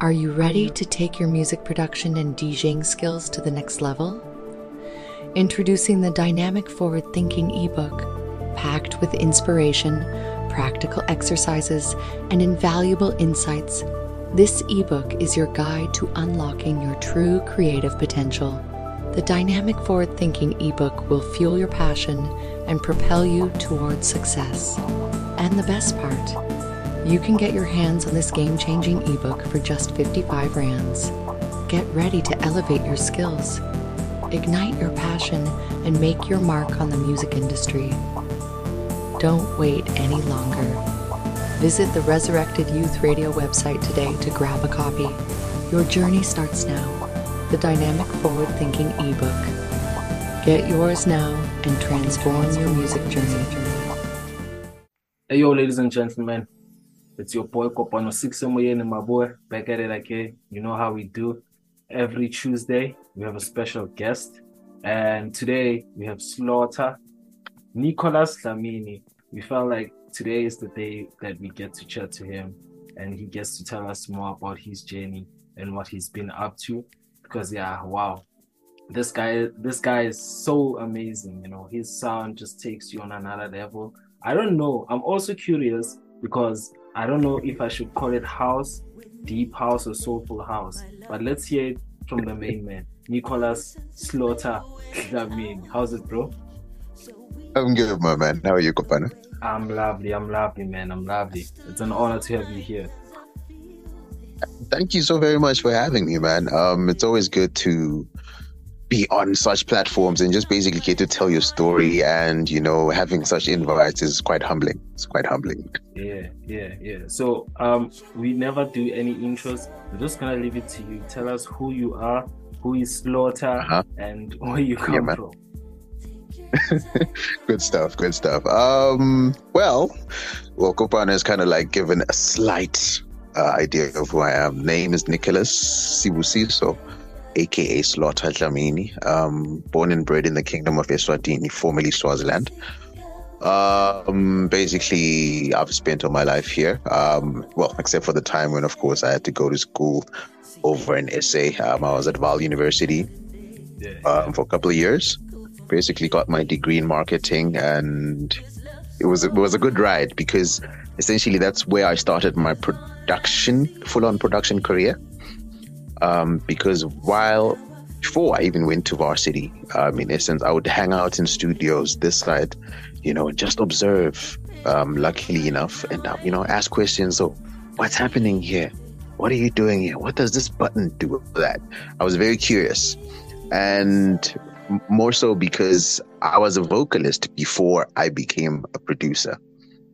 Are you ready to take your music production and DJing skills to the next level? Introducing the Dynamic Forward Thinking ebook, packed with inspiration, practical exercises, and invaluable insights. This ebook is your guide to unlocking your true creative potential. The Dynamic Forward Thinking ebook will fuel your passion and propel you towards success. And the best part, you can get your hands on this game changing ebook for just 55 rands. Get ready to elevate your skills, ignite your passion, and make your mark on the music industry. Don't wait any longer. Visit the Resurrected Youth Radio website today to grab a copy. Your journey starts now. The Dynamic Forward Thinking ebook. Get yours now and transform your music journey. Hey yo, ladies and gentlemen, it's your boy Kopano Six and my boy back at it again. You know how we do. Every Tuesday we have a special guest, and today we have Slotta, Nicholas Dlamini. We felt like today is the day that we get to chat to him, and he gets to tell us more about his journey and what he's been up to. Because yeah, wow, this guy, this guy is so amazing. You know, his sound just takes you on another level. I don't know. I'm also curious because I don't know if I should call it house, deep house, or soulful house. But let's hear it from the main man, Nicholas Slotta. I mean, how's it, bro? I'm good, my man. How are you, Kopano? I'm lovely. I'm lovely, man. I'm lovely. It's an honor to have you here. Thank you so very much for having me, man. Um, it's always good to be on such platforms and just basically get to tell your story and you know having such invites is quite humbling. It's quite humbling. Yeah yeah yeah. So um we never do any intros. We're just gonna leave it to you. Tell us who you are who is Slotta uh-huh. and where you come yeah, from. Good stuff good stuff. Um well well Kopano is kind of like given a slight uh, idea of who i am. Name is nicholas sibusiso aka Slotta Dlamini, um, born and bred in the Kingdom of Eswatini, formerly Swaziland. Um, basically, I've spent all my life here. Um, well, except for the time when, of course, I had to go to school over in SA. Um, I was at Vaal University um, for a couple of years. Basically, got my degree in marketing, and it was it was a good ride because essentially that's where I started my production, full on production career um, because while before I even went to varsity, um, in essence, I would hang out in studios this side, you know, and just observe. Um, luckily enough, and uh, you know, ask questions. So, what's happening here? What are you doing here? What does this button do with that? I was very curious, and more so because I was a vocalist before I became a producer.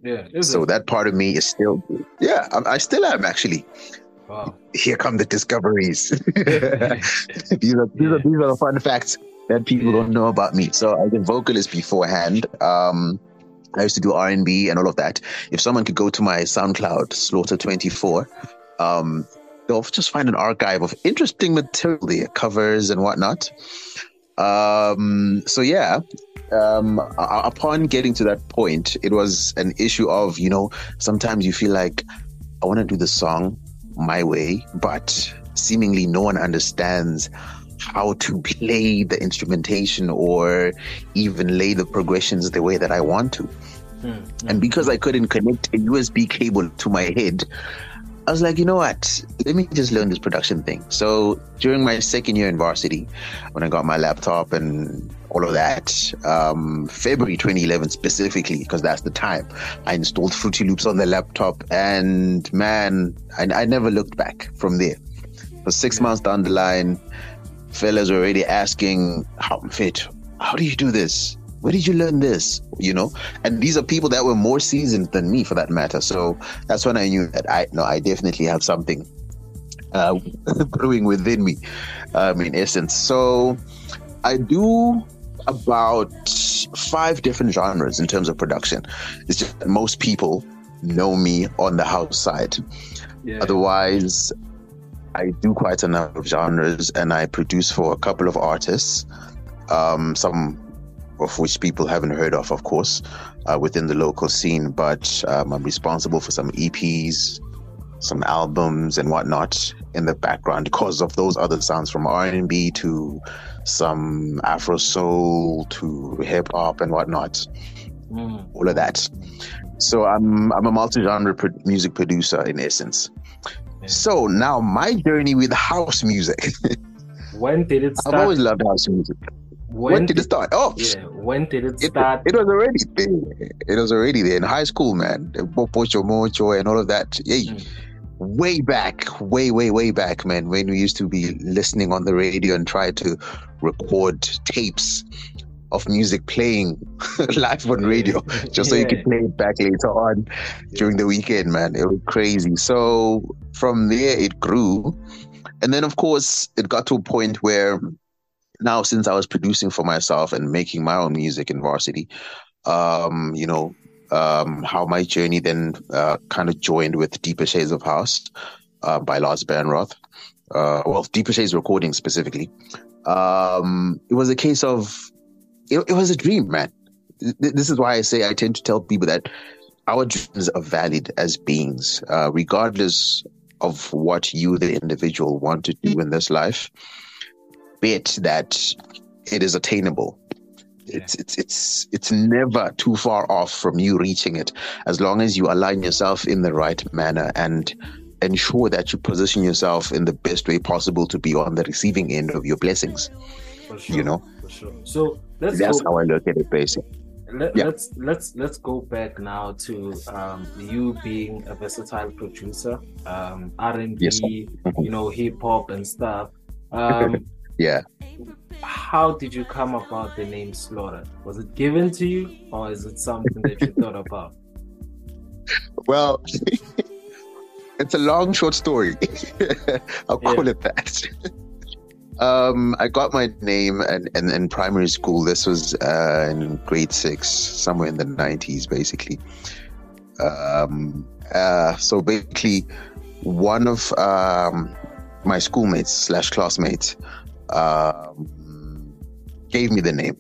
Yeah. So it? that part of me is still, yeah, I, I still am actually. Wow. Here come the discoveries. these, are, these, are, these are the fun facts that people don't know about me. So I a vocalist beforehand. Um, I used to do R and B and all of that. If someone could go to my SoundCloud, Slotta Twenty Four, um, they'll just find an archive of interesting material there, covers and whatnot. Um, so yeah, um, upon getting to that point, it was an issue of you know sometimes you feel like I want to do the song, my way, but seemingly no one understands how to play the instrumentation or even lay the progressions the way that I want to. Mm-hmm. And because I couldn't connect a USB cable to my head, I was like, you know what? Let me just learn this production thing. So during my second year in varsity, when I got my laptop and all of that, um, February 2011 specifically, because that's the time, I installed Fruity Loops on the laptop, and man, I, I never looked back from there. For six months down the line, fellas were already asking, "How fit? How do you do this? Where did you learn this? You know, and these are people that were more seasoned than me, for that matter. So that's when I knew that I no, I definitely have something uh, brewing within me, um, in essence. So I do about five different genres in terms of production. It's just that most people know me on the house side. Yeah. Otherwise, I do quite a number of genres, and I produce for a couple of artists. Um, some of which people haven't heard of, of course, uh, within the local scene. But um, I'm responsible for some EPs, some albums and whatnot in the background because of those other sounds from R&B to some Afro soul to hip hop and whatnot. Mm. All of that. So I'm I'm a multi-genre pro- music producer in essence. Yeah. So now my journey with house music. when did it start? I've always loved house music. When, when did, it start? Oh, yeah. When did it start? It, it, was already there. It was already there in high school, man. Pocho Mocho and all of that. Yeah. Mm way back, way, way, way back, man, when we used to be listening on the radio and try to record tapes of music playing live on radio just so you could play it back later on during the weekend, man. It was crazy. So from there, it grew. And then, of course, it got to a point where now, since I was producing for myself and making my own music in varsity, um, you know, um, how my journey then uh, kind of joined with Deeper Shades of House uh, by Lars Behrenroth. Uh, well, Deeper Shades recording specifically. Um, it was a case of, it, it was a dream, man. This is why I say I tend to tell people that our dreams are valid as beings, uh, regardless of what you, the individual, want to do in this life. Bet that it is attainable it's it's it's it's never too far off from you reaching it as long as you align yourself in the right manner and ensure that you position yourself in the best way possible to be on the receiving end of your blessings sure, you know sure. so that's go, how i look at it basically let, yeah. let's let's let's go back now to um, you being a versatile producer um, r&b yes, mm-hmm. you know hip-hop and stuff um, yeah how did you come about the name Slotta? Was it given to you, or is it something that you thought about? Well, it's a long, short story. I'll yeah. call it that. Um, I got my name in, in, in primary school. This was uh, in grade six, somewhere in the 90s, basically. Um, uh, so basically, one of um, my schoolmates slash classmates um, gave me the name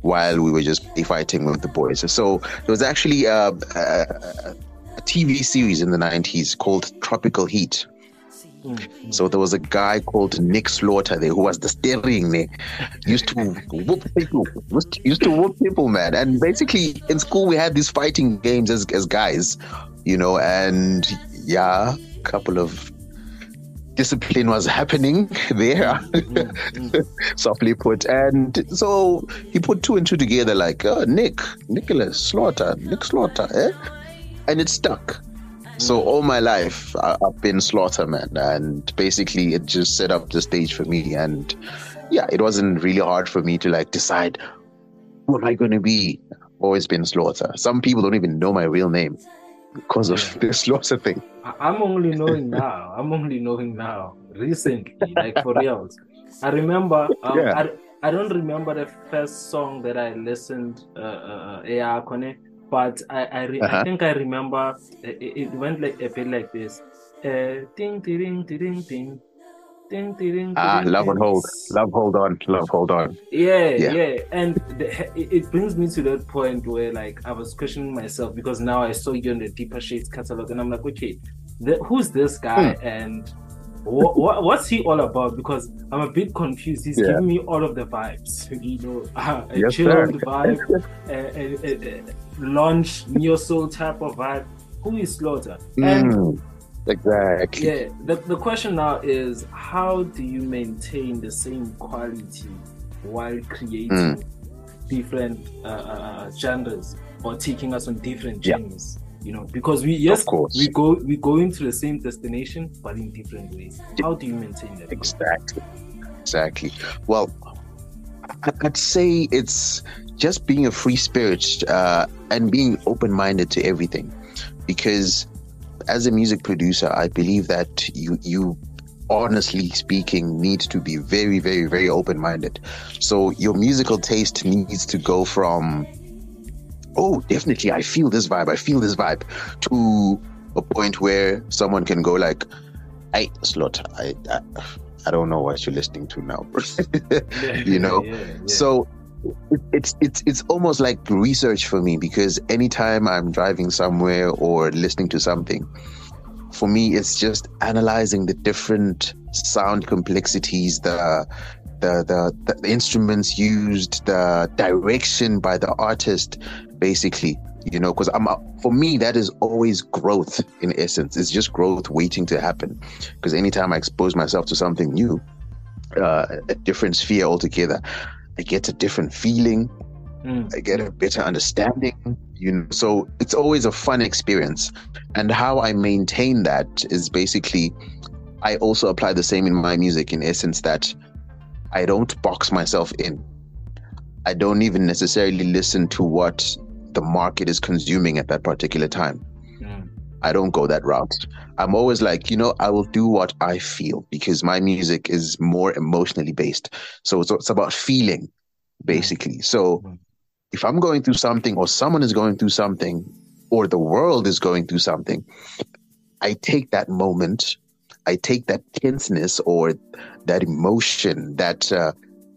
while we were just fighting with the boys. So there was actually a, a, a TV series in the 90s called Tropical Heat. Mm-hmm. So there was a guy called Nick Slaughter there who was the steering there. Used to whoop people. Used to whoop people, man. And basically in school we had these fighting games as as guys, you know, and yeah, a couple of discipline was happening there, mm-hmm. softly put. And so he put two and two together, like oh, Nick, Nicholas Slaughter, Nick Slaughter, eh? and it stuck. So mm. all my life I, have been Slotta man, and basically it just set up the stage for me. And yeah, it wasn't really hard for me to like decide who am I going to be. always been Slotta. Some people don't even know my real name because of this lots of things. I'm only knowing now. I'm only knowing now. Recently, like for reals. I remember. Um, yeah. I, I don't remember the first song that I listened uh, uh, Kone, but I I, re- uh-huh. I think I remember it, it, went like a bit like this. Uh, ding ding ding ding Ding, ding, ah, ding, love and hold, love, hold on, love, hold on. Yeah, yeah, yeah. and the, it brings me to that point where like I was questioning myself because now I saw you in the Deeper Shades catalog, and I'm like, okay, the, who's this guy, hmm. and what, what, what's he all about? Because I'm a bit confused. He's yeah. giving me all of the vibes, you know, uh, a yes, chilled vibe, a, a, a, a launch neo soul type of vibe. Who is Slotta? Mm. And Exactly. Yeah. The, the question now is how do you maintain the same quality while creating mm. different uh, uh, uh, genres or taking us on different journeys? Yeah. You know, because we yes, we go we go into the same destination but in different ways. How do you maintain that? Exactly. Exactly. Well, I'd say it's just being a free spirit uh, and being open minded to everything, because as a music producer, I believe that you you honestly speaking need to be very very very open minded. So your musical taste needs to go from oh definitely I feel this vibe, I feel this vibe to a point where someone can go like, "Hey, slot, I, I I don't know what you're listening to now, you know." Yeah, yeah. So it's it's it's almost like research for me because anytime I'm driving somewhere or listening to something, for me, it's just analyzing the different sound complexities, the the, the, the instruments used, the direction by the artist, basically you know because i'm for me that is always growth in essence. It's just growth waiting to happen. Because anytime i expose myself to something new uh, a different sphere altogether i get a different feeling mm. i get a better understanding you know so it's always a fun experience and how i maintain that is basically i also apply the same in my music in essence that i don't box myself in i don't even necessarily listen to what the market is consuming at that particular time. I don't go that route. I'm always like, you know, I will do what I feel because my music is more emotionally based. So it's, it's about feeling, basically. So if I'm going through something or someone is going through something or the world is going through something, I take that moment, I take that tenseness or that emotion, that uh,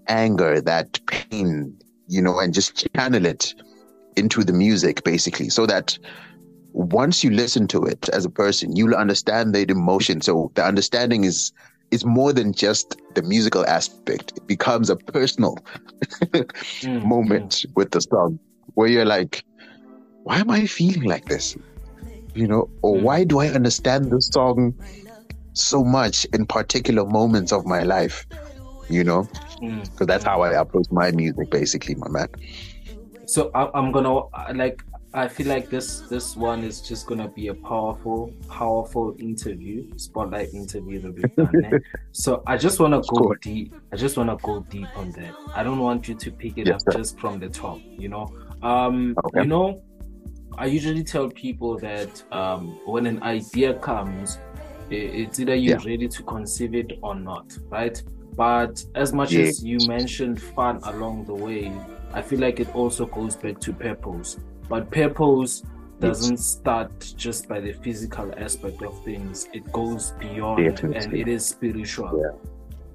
anger, that pain, you know, and just channel it into the music basically so that once you listen to it as a person you'll understand the emotion. So the understanding is is more than just the musical aspect. It becomes a personal mm, moment with the song where you're like why am i feeling like this? You know or mm. why do i understand this song so much in particular moments of my life? You know? Because mm. that's how i approach my music basically my man. So I, am gonna like I feel like this this one is just gonna be a powerful, powerful interview, spotlight interview that we've done. so I just wanna go deep. I just wanna go deep on that. I don't want you to pick it yes, up sir. just from the top, you know. Um okay. you know, I usually tell people that um when an idea comes, it's either you're yeah. ready to conceive it or not, right? But as much yeah. as you mentioned fun along the way, I feel like it also goes back to purpose. But purpose doesn't start just by the physical aspect of things, it goes beyond and it is spiritual. Yeah.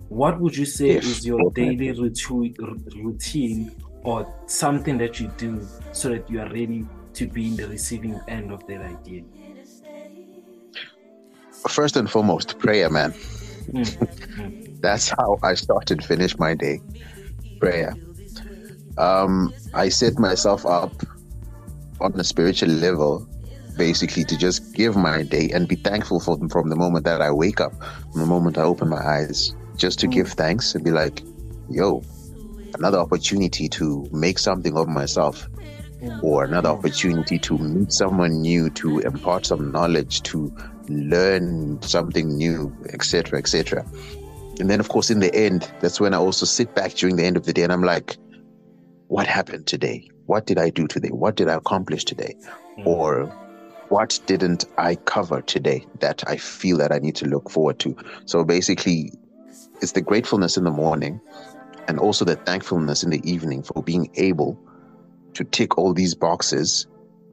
What would you say yes. is your daily routine or something that you do so that you are ready to be in the receiving end of that idea? First and foremost, prayer, man. Mm-hmm. That's how I start and finish my day. Prayer um, I set myself up on a spiritual level basically to just give my day and be thankful for them from the moment that I wake up, from the moment I open my eyes, just to give thanks and be like, yo, another opportunity to make something of myself or another opportunity to meet someone new, to impart some knowledge, to learn something new, etc., etc. And then, of course, in the end, that's when I also sit back during the end of the day and I'm like, what happened today? What did I do today? What did I accomplish today? Mm. Or what didn't I cover today that I feel that I need to look forward to? So basically, it's the gratefulness in the morning and also the thankfulness in the evening for being able to tick all these boxes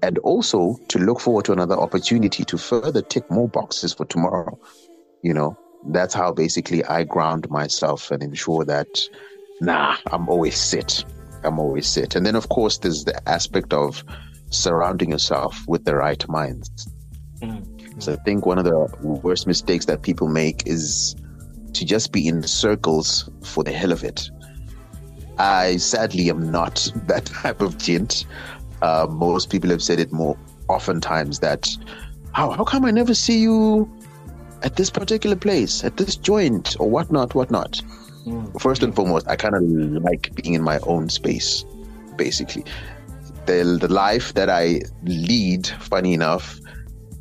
and also to look forward to another opportunity to further tick more boxes for tomorrow. You know, that's how basically I ground myself and ensure that, nah, I'm always sit. I'm always set. And then, of course, there's the aspect of surrounding yourself with the right minds. Mm-hmm. So I think one of the worst mistakes that people make is to just be in circles for the hell of it. I sadly am not that type of gent. Uh, most people have said it more oftentimes that how how come I never see you at this particular place, at this joint, or whatnot, whatnot. Mm. First and foremost, I kind of like being in my own space, basically. The, the life that I lead, funny enough,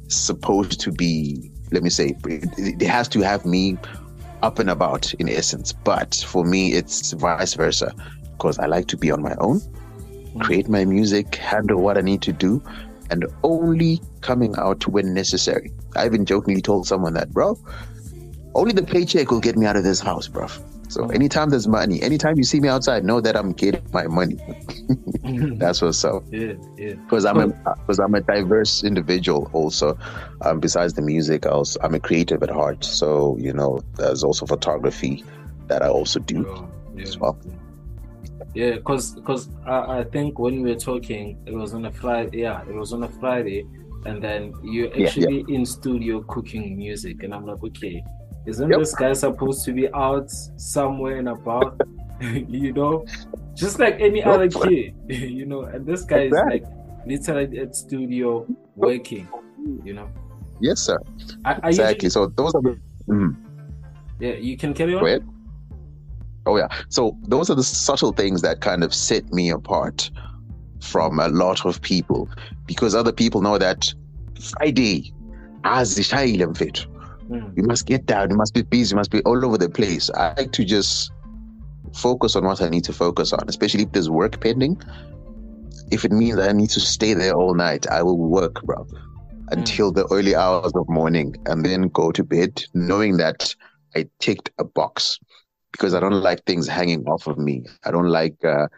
supposed to be, let me say, it, it has to have me up and about in essence. But for me, it's vice versa because I like to be on my own, mm. create my music, handle what I need to do, and only coming out when necessary. I even jokingly told someone that, bro, only the paycheck will get me out of this house, bro. So anytime there's money, anytime you see me outside, know that I'm getting my money. That's what's up. Yeah, yeah. Because I'm a because I'm a diverse individual. Also, um, besides the music, I also I'm a creative at heart. So you know, there's also photography that I also do oh, yeah. as well. Yeah, because because I, I think when we were talking, it was on a Friday. Yeah, it was on a Friday and then you're actually yeah, yeah. in studio cooking music, and I'm like, okay, isn't yep. this guy supposed to be out somewhere and about? you know, just like any other kid, you know, and this guy exactly. is like literally at studio working, you know. Yes, sir. Exactly. So those are the. Mm. Yeah, you can carry on. Wait. Oh yeah. So those are the subtle things that kind of set me apart from a lot of people, because other people know that Friday, as the fit. You must get down. You must be busy. You must be all over the place. I like to just focus on what I need to focus on, especially if there's work pending. If it means I need to stay there all night, I will work, bro, until mm. the early hours of morning and then go to bed knowing that I ticked a box because I don't like things hanging off of me. I don't like, uh,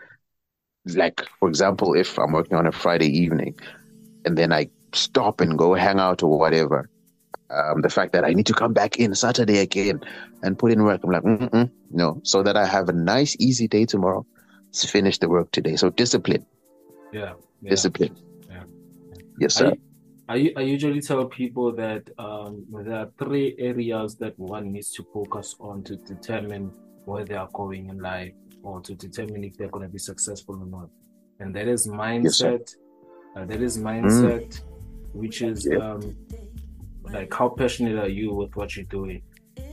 like, for example, if I'm working on a Friday evening and then I stop and go hang out or whatever, um, the fact that I need to come back in Saturday again and put in work. I'm like, Mm-mm, no, so that I have a nice, easy day tomorrow to finish the work today. So discipline. Yeah. yeah. Discipline. Yeah. Yes, sir. I, I, usually tell people that um, there are three areas that one needs to focus on to determine where they are going in life or to determine if they're going to be successful or not. And that is mindset. Yes, uh, that is mindset, mm. which is um, like how passionate are you with what you're doing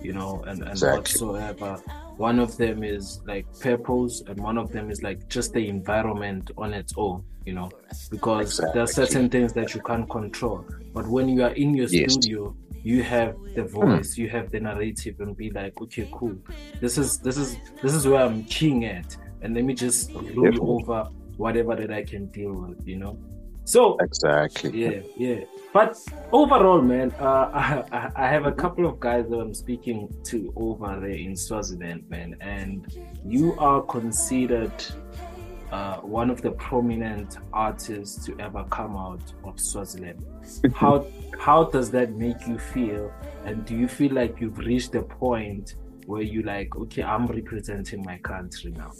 you know and, and exactly. whatsoever one of them is like purpose and one of them is like just the environment on its own you know because exactly. there are certain things that you can't control but when you are in your yes. studio you have the hmm. voice hmm. you have the narrative and be like okay cool this is this is this is where i'm king at and let me just roll over whatever that i can deal with you know so exactly yeah yeah but overall, man, uh, I, I, have a couple of guys that I'm speaking to over there in Swaziland, man, and you are considered uh, one of the prominent artists to ever come out of Swaziland. how how does that make you feel? And do you feel like you've reached the point where you like, okay, I'm representing my country now.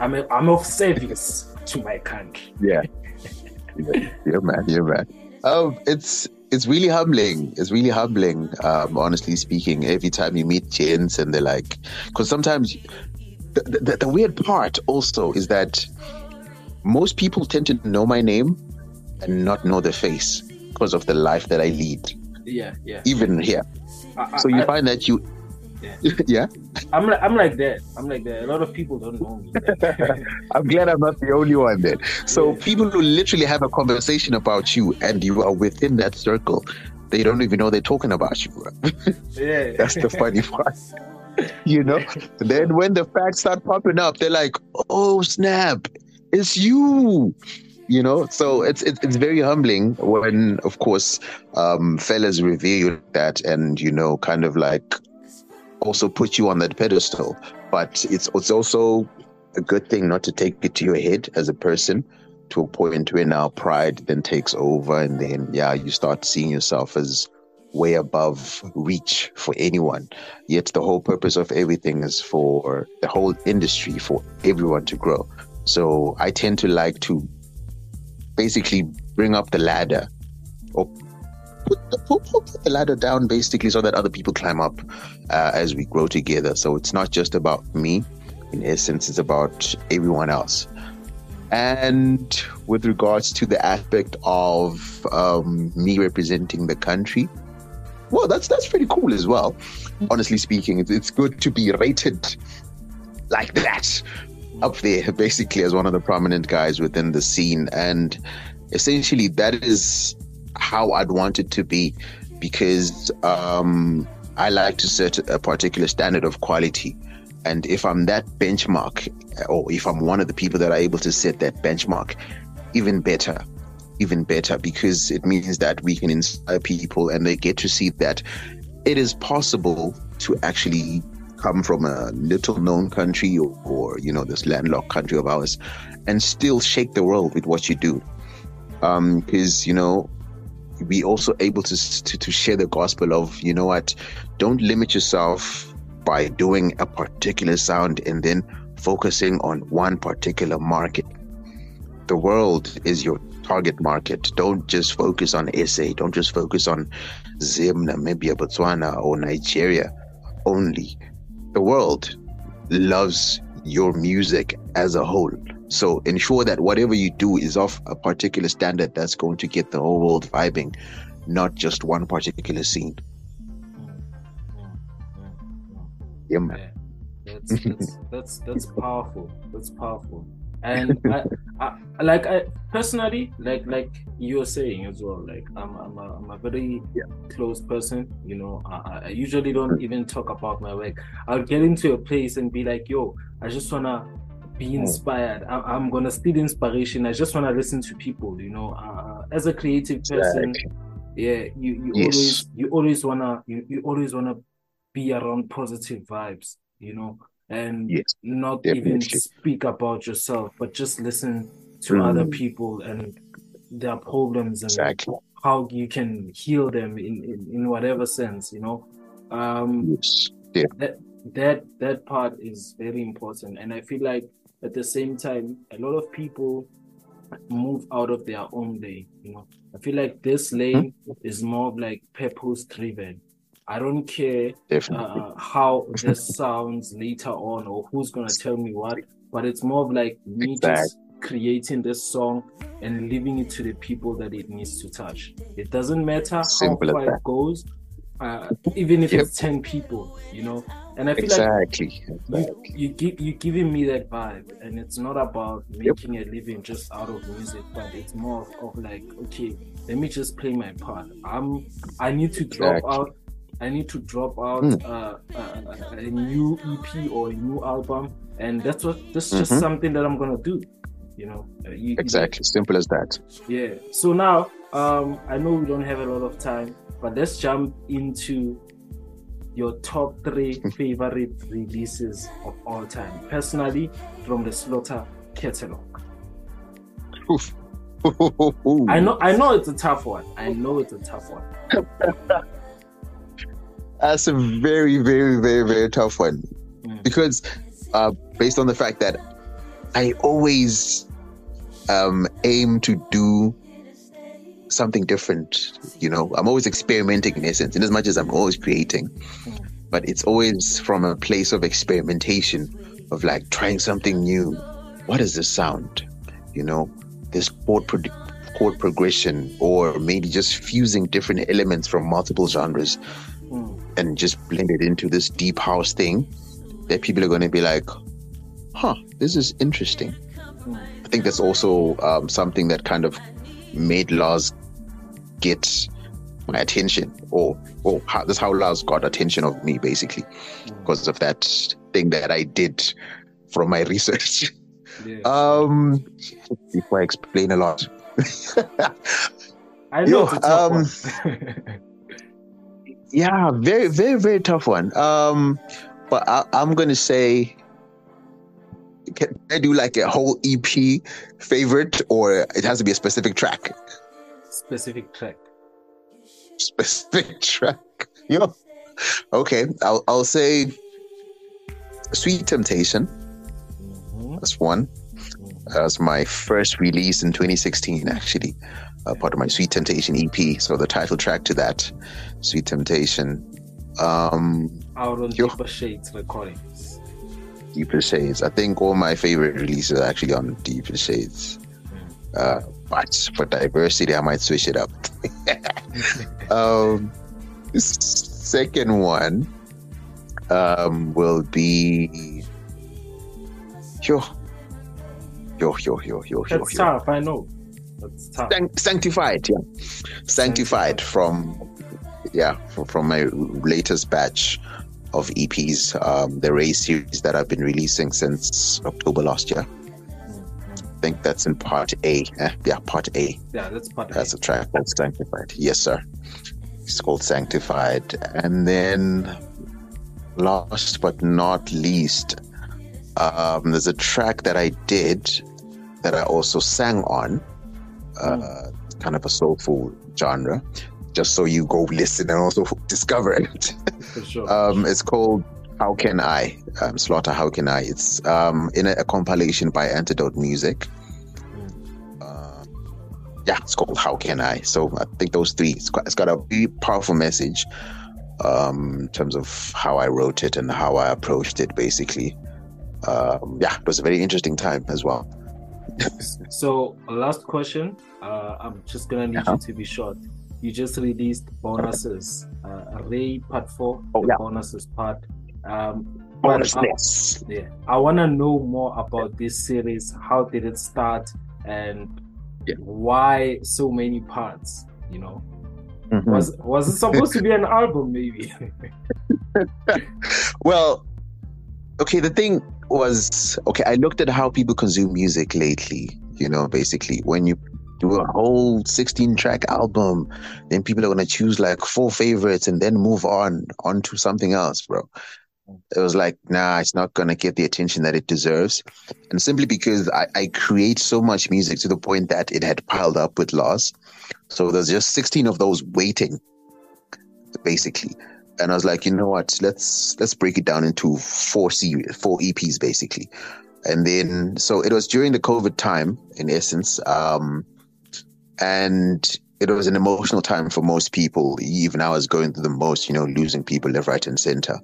I'm a, I'm of service to my country. Yeah. yeah, yeah, man. Yeah, man. Um, it's it's really humbling. It's really humbling, um, honestly speaking. Every time you meet gents and they're like, because sometimes the, the, the weird part also is that most people tend to know my name and not know the face because of the life that I lead. Yeah, yeah. Even here. I, so you I, find that you yeah. yeah. I'm like I'm like that. I'm like that. A lot of people don't know me. I'm glad I'm not the only one then. So yeah. people who literally have a conversation about you and you are within that circle, they don't even know they're talking about you. yeah. That's the funny part. you know? then when the facts start popping up, they're like, oh snap, it's you you know so it's, it's it's very humbling when of course um fellas reveal that and you know kind of like also put you on that pedestal. But it's it's also a good thing not to take it to your head as a person to a point where now pride then takes over and then yeah, you start seeing yourself as way above reach for anyone. Yet the whole purpose of everything is for the whole industry, for everyone to grow. So I tend to like to basically bring up the ladder or put the, put, put the ladder down basically so that other people climb up uh, as we grow together. So it's not just about me. In essence, it's about everyone else. And with regards to the aspect of um, me representing the country, well, that's that's pretty cool as well. Honestly speaking, it's, it's good to be rated like that up there, basically as one of the prominent guys within the scene. And essentially, that is how I'd want it to be because um, I like to set a particular standard of quality. And if I'm that benchmark, or if I'm one of the people that are able to set that benchmark, even better, even better, because it means that we can inspire people and they get to see that it is possible to actually come from a little known country or, or you know, this landlocked country of ours and still shake the world with what you do. Because, um, you know, be also able to, to, to share the gospel of, you know what, don't limit yourself by doing a particular sound and then focusing on one particular market. The world is your target market. Don't just focus on SA. Don't just focus on Zim, Namibia, Botswana, or Nigeria only. The world loves your music as a whole. So ensure that whatever you do is of a particular standard that's going to get the whole world vibing, not just one particular scene. Yeah, man. Yeah. That's, that's, that's that's powerful. That's powerful and I, I, like I personally like like you're saying as well like I'm I'm a, I'm a very yeah. close person you know I, I usually don't even talk about my work I'll get into a place and be like yo I just wanna be mm. inspired I, am gonna steal inspiration I just wanna listen to people you know uh, as a creative person yeah you, you yes. always you always wanna you, you always wanna be around positive vibes you know and yes, not definitely. even speak about yourself, but just listen to mm. other people and their problems and exactly. how you can heal them in, in, in whatever sense, you know. Um, yes. yeah. that that that part is very important, and I feel like at the same time, a lot of people move out of their own lane. You know, I feel like this lane mm-hmm. is more of like purpose driven. I don't care uh, how this sounds later on or who's gonna tell me what, but it's more of like me exactly. just creating this song and leaving it to the people that it needs to touch. It doesn't matter Simple how far it goes, uh, even if yep. it's ten people, you know. And I feel exactly. like you, you give you giving me that vibe, and it's not about making yep. a living just out of music, but it's more of, like, okay, let me just play my part. I'm I need to drop exactly. out I need to drop out mm. uh, uh, a new EP or a new album, and that's what that's mm-hmm. just something that I'm gonna do. You know, uh, you, exactly you, simple as that. Yeah. So now, um, I know we don't have a lot of time, but let's jump into your top three favorite releases of all time, personally from the Slotta catalog. I know, I know it's a tough one. I know it's a tough one. That's a very, very, very, very tough one. Mm. Because uh, based on the fact that I always um, aim to do something different. You know, I'm always experimenting in essence, in as much as I'm always creating. But it's always from a place of experimentation, of like trying something new. What is this sound? You know, this chord, pro- chord progression, or maybe just fusing different elements from multiple genres and just blend it into this deep house thing that people are going to be like, huh, this is interesting. I think that's also um, something that kind of made Lars get my attention, or or how, that's how Lars got attention of me, basically, because of that thing that I did from my research. Yeah. Um, before I explain a lot. I know Yo, um, Yeah, very, very, very tough one. Um, but I, am gonna say, can I do like a whole EP favorite, or it has to be a specific track? Specific track. Specific track. Yo. Okay, I'll I'll say Sweet Temptation. Mm-hmm. That's one. That's my first release in 2016, actually uh, part of my Sweet Temptation EP. So the title track to that, Sweet Temptation. Um, Out on yo, Deeper Shades recordings. Deeper Shades. I think all my favorite releases are actually on Deeper Shades. Hmm. Uh, but for diversity, I might switch it up. um, second one um, will be. Yo, yo, yo, yo, yo, yo. That's tough. I know. Sanct- sanctified, yeah, sanctified from yeah from my latest batch of EPs, um, the Ray series that I've been releasing since October last year. I think that's in part A. Eh, yeah, part A. Yeah, that's part That's a, a track called Sanctified. Yes, sir. It's called Sanctified. And then, last but not least, um, there's a track that I did that I also sang on uh, kind of a soulful genre, just so you go listen and also discover it. Sure. um, it's called How Can I? Um, Slotta How Can I? It's um, in a, a, compilation by Antidote Music. Uh, yeah, it's called How Can I? So I think those three, it's got, it's got a very powerful message um, in terms of how I wrote it and how I approached it, basically. Um, yeah, it was a very interesting time as well. so, last question. Uh, I'm just gonna need uh-huh. you to be short. You just released bonuses, uh, Ray Part Four, oh, the yeah. bonuses part. Um, Bonusness. I, yeah, I want to know more about this series. How did it start, and yeah. why so many parts? You know, mm-hmm. was was it supposed to be an album? Maybe. well, okay. The thing was okay. I looked at how people consume music lately. You know, basically, when you do a whole 16 track album, then people are gonna choose like four favorites and then move on onto something else, bro. It was like, nah, it's not gonna get the attention that it deserves. And simply because I, I create so much music to the point that it had piled up with loss. So there's just 16 of those waiting, basically. And I was like, you know what? Let's let's break it down into four series, four EPs, basically. And then, so it was during the COVID time, in essence. Um, and it was an emotional time for most people. Even I was going through the most, you know, losing people left, right, and center.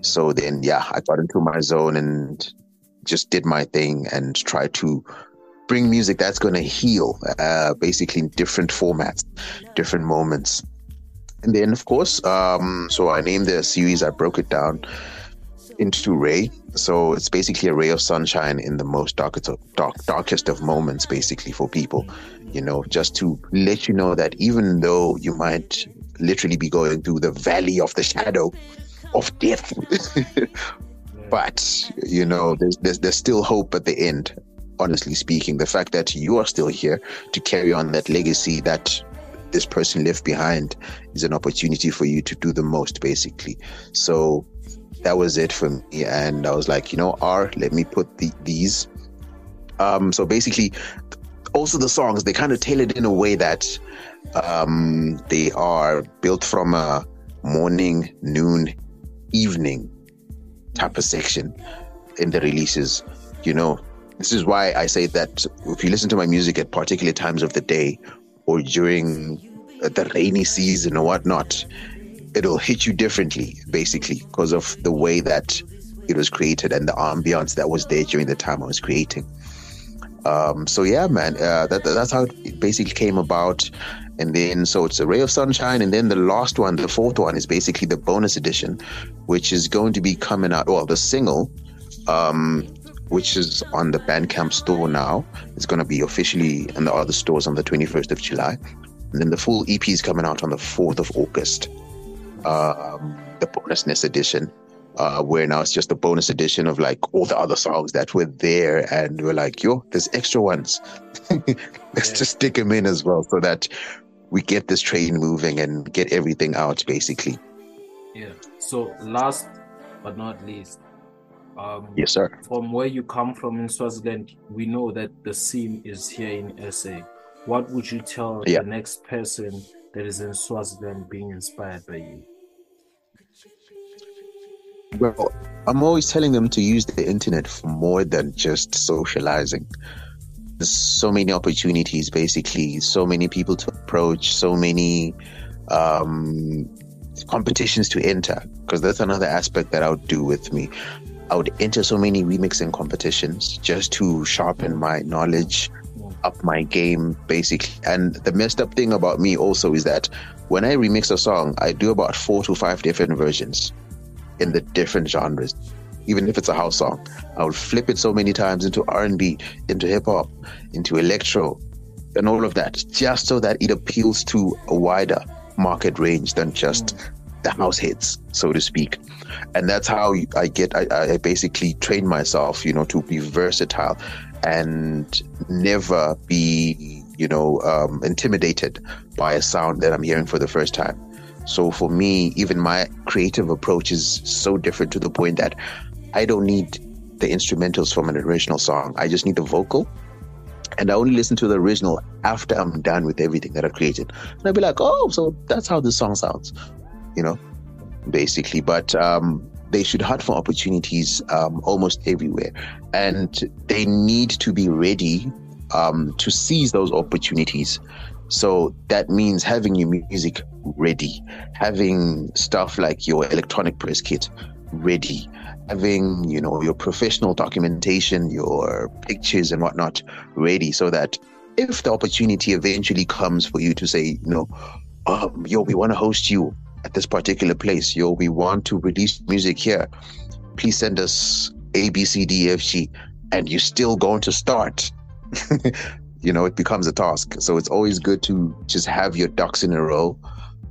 So then, yeah, I got into my zone and just did my thing and tried to bring music that's going to heal, uh, basically in different formats, different moments. And then, of course, um, so I named the series, I broke it down into Ray. So it's basically a ray of sunshine in the most darkest of, dark, darkest of moments, basically, for people you know, just to let you know that even though you might literally be going through the valley of the shadow of death, but you know, there's, there's there's still hope at the end. Honestly speaking, the fact that you are still here to carry on that legacy that this person left behind is an opportunity for you to do the most, basically. So that was it for me, and I was like, you know, R, let me put the, these. Um, so basically, also the songs they kind of tailored in a way that um, they are built from a morning, noon, evening type of section in the releases. You know, this is why I say that if you listen to my music at particular times of the day or during the rainy season or whatnot, it'll hit you differently, basically, because of the way that it was created and the ambiance that was there during the time I was creating. Um, so yeah, man, uh, that, that's how it basically came about. And then, so it's a ray of sunshine. And then the last one, the fourth one, is basically the bonus edition, which is going to be coming out. Well, the single, um, which is on the Bandcamp store now, is going to be officially in the other stores on the 21st of July. And then the full EP is coming out on the 4th of August, um, the bonusness edition uh, where now it's just a bonus edition of like all the other songs that were there, and we're like, yo, there's extra ones. Let's yeah. just stick them in as well, so that we get this train moving and get everything out, basically. Yeah. So last but not least, um, yes, sir. From where you come from in Swaziland, we know that the scene is here in SA. What would you tell yeah. the next person that is in Swaziland being inspired by you? Well, I'm always telling them to use the internet for more than just socializing. There's so many opportunities, basically, so many people to approach, so many um, competitions to enter. Because that's another aspect that I would do with me. I would enter so many remixing competitions just to sharpen my knowledge, up my game, basically. And the messed up thing about me also is that when I remix a song, I do about four to five different versions in the different genres. Even if it's a house song, I would flip it so many times into R&B, into hip hop, into electro, and all of that, just so that it appeals to a wider market range than just the house hits, so to speak. And that's how I get. I, I basically train myself, you know, to be versatile and never be, you know, um, intimidated by a sound that I'm hearing for the first time. So for me, even my creative approach is so different to the point that I don't need the instrumentals from an original song. I just need the vocal. And I only listen to the original after I'm done with everything that I've created. And I'll be like, oh, so that's how this song sounds, you know, basically. But um, they should hunt for opportunities um, almost everywhere. And they need to be ready um, to seize those opportunities. So that means having your music ready, having stuff like your electronic press kit ready, having you know your professional documentation, your pictures and whatnot ready, so that if the opportunity eventually comes for you to say, you know, um, yo, we want to host you at this particular place, yo, we want to release music here, please send us A, B, C, D, F, G, and you're still going to start. you know, it becomes a task. So it's always good to just have your ducks in a row,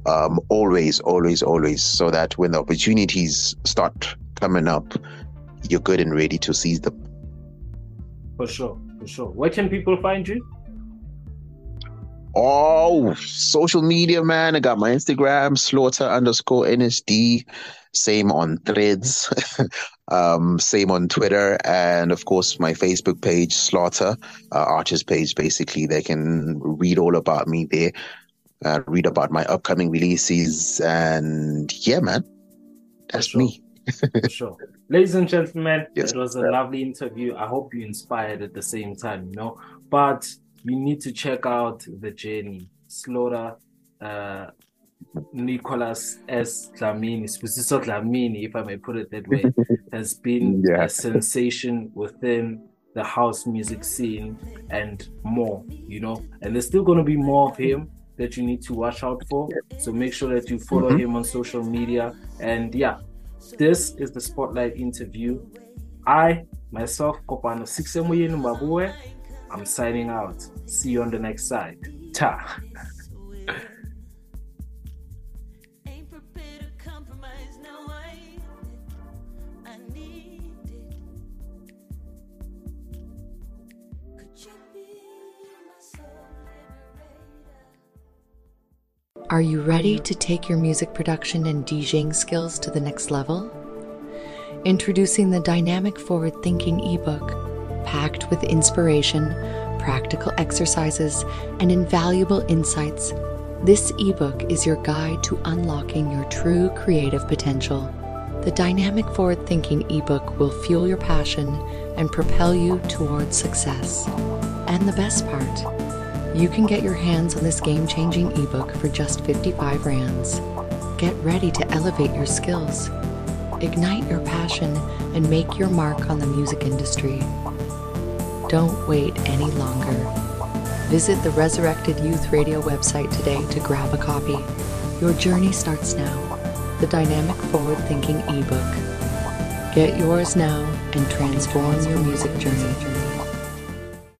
um, always, always, always, so that when the opportunities start coming up, you're good and ready to seize them. For sure, for sure. Where can people find you? Oh, social media, man. I got my Instagram, slotta underscore NSD. Same on threads. um, same on Twitter. And of course, my Facebook page, Slotta, uh, artist page. Basically, they can read all about me there, uh, read about my upcoming releases. And yeah, man, that's sure. me. For sure. Ladies and gentlemen, yes, it was a lovely interview. I hope you inspired at the same time, you know. But you need to check out the journey. Slotta, uh, Nicholas S. Dlamini, Sibusiso Dlamini, if I may put it that way, has been yeah. a sensation within the house music scene and more, you know. And there's still going to be more of him that you need to watch out for. So make sure that you follow mm-hmm. him on social media. And yeah, this is the Spotlight interview. I, myself, Kopano Sixemoye Maboe, I'm signing out. See you on the next side. Ta. Are you ready to take your music production and DJing skills to the next level? Introducing the Dynamic Forward Thinking ebook packed with inspiration, practical exercises, and invaluable insights, this ebook is your guide to unlocking your true creative potential. The Dynamic Forward Thinking ebook will fuel your passion and propel you towards success. And the best part, you can get your hands on this game changing ebook for just 55 rands. Get ready to elevate your skills, ignite your passion, and make your mark on the music industry. Don't wait any longer. Visit the Resurrected Youth Radio website today to grab a copy. Your journey starts now. The Dynamic Forward Thinking ebook. Get yours now and transform your music journey.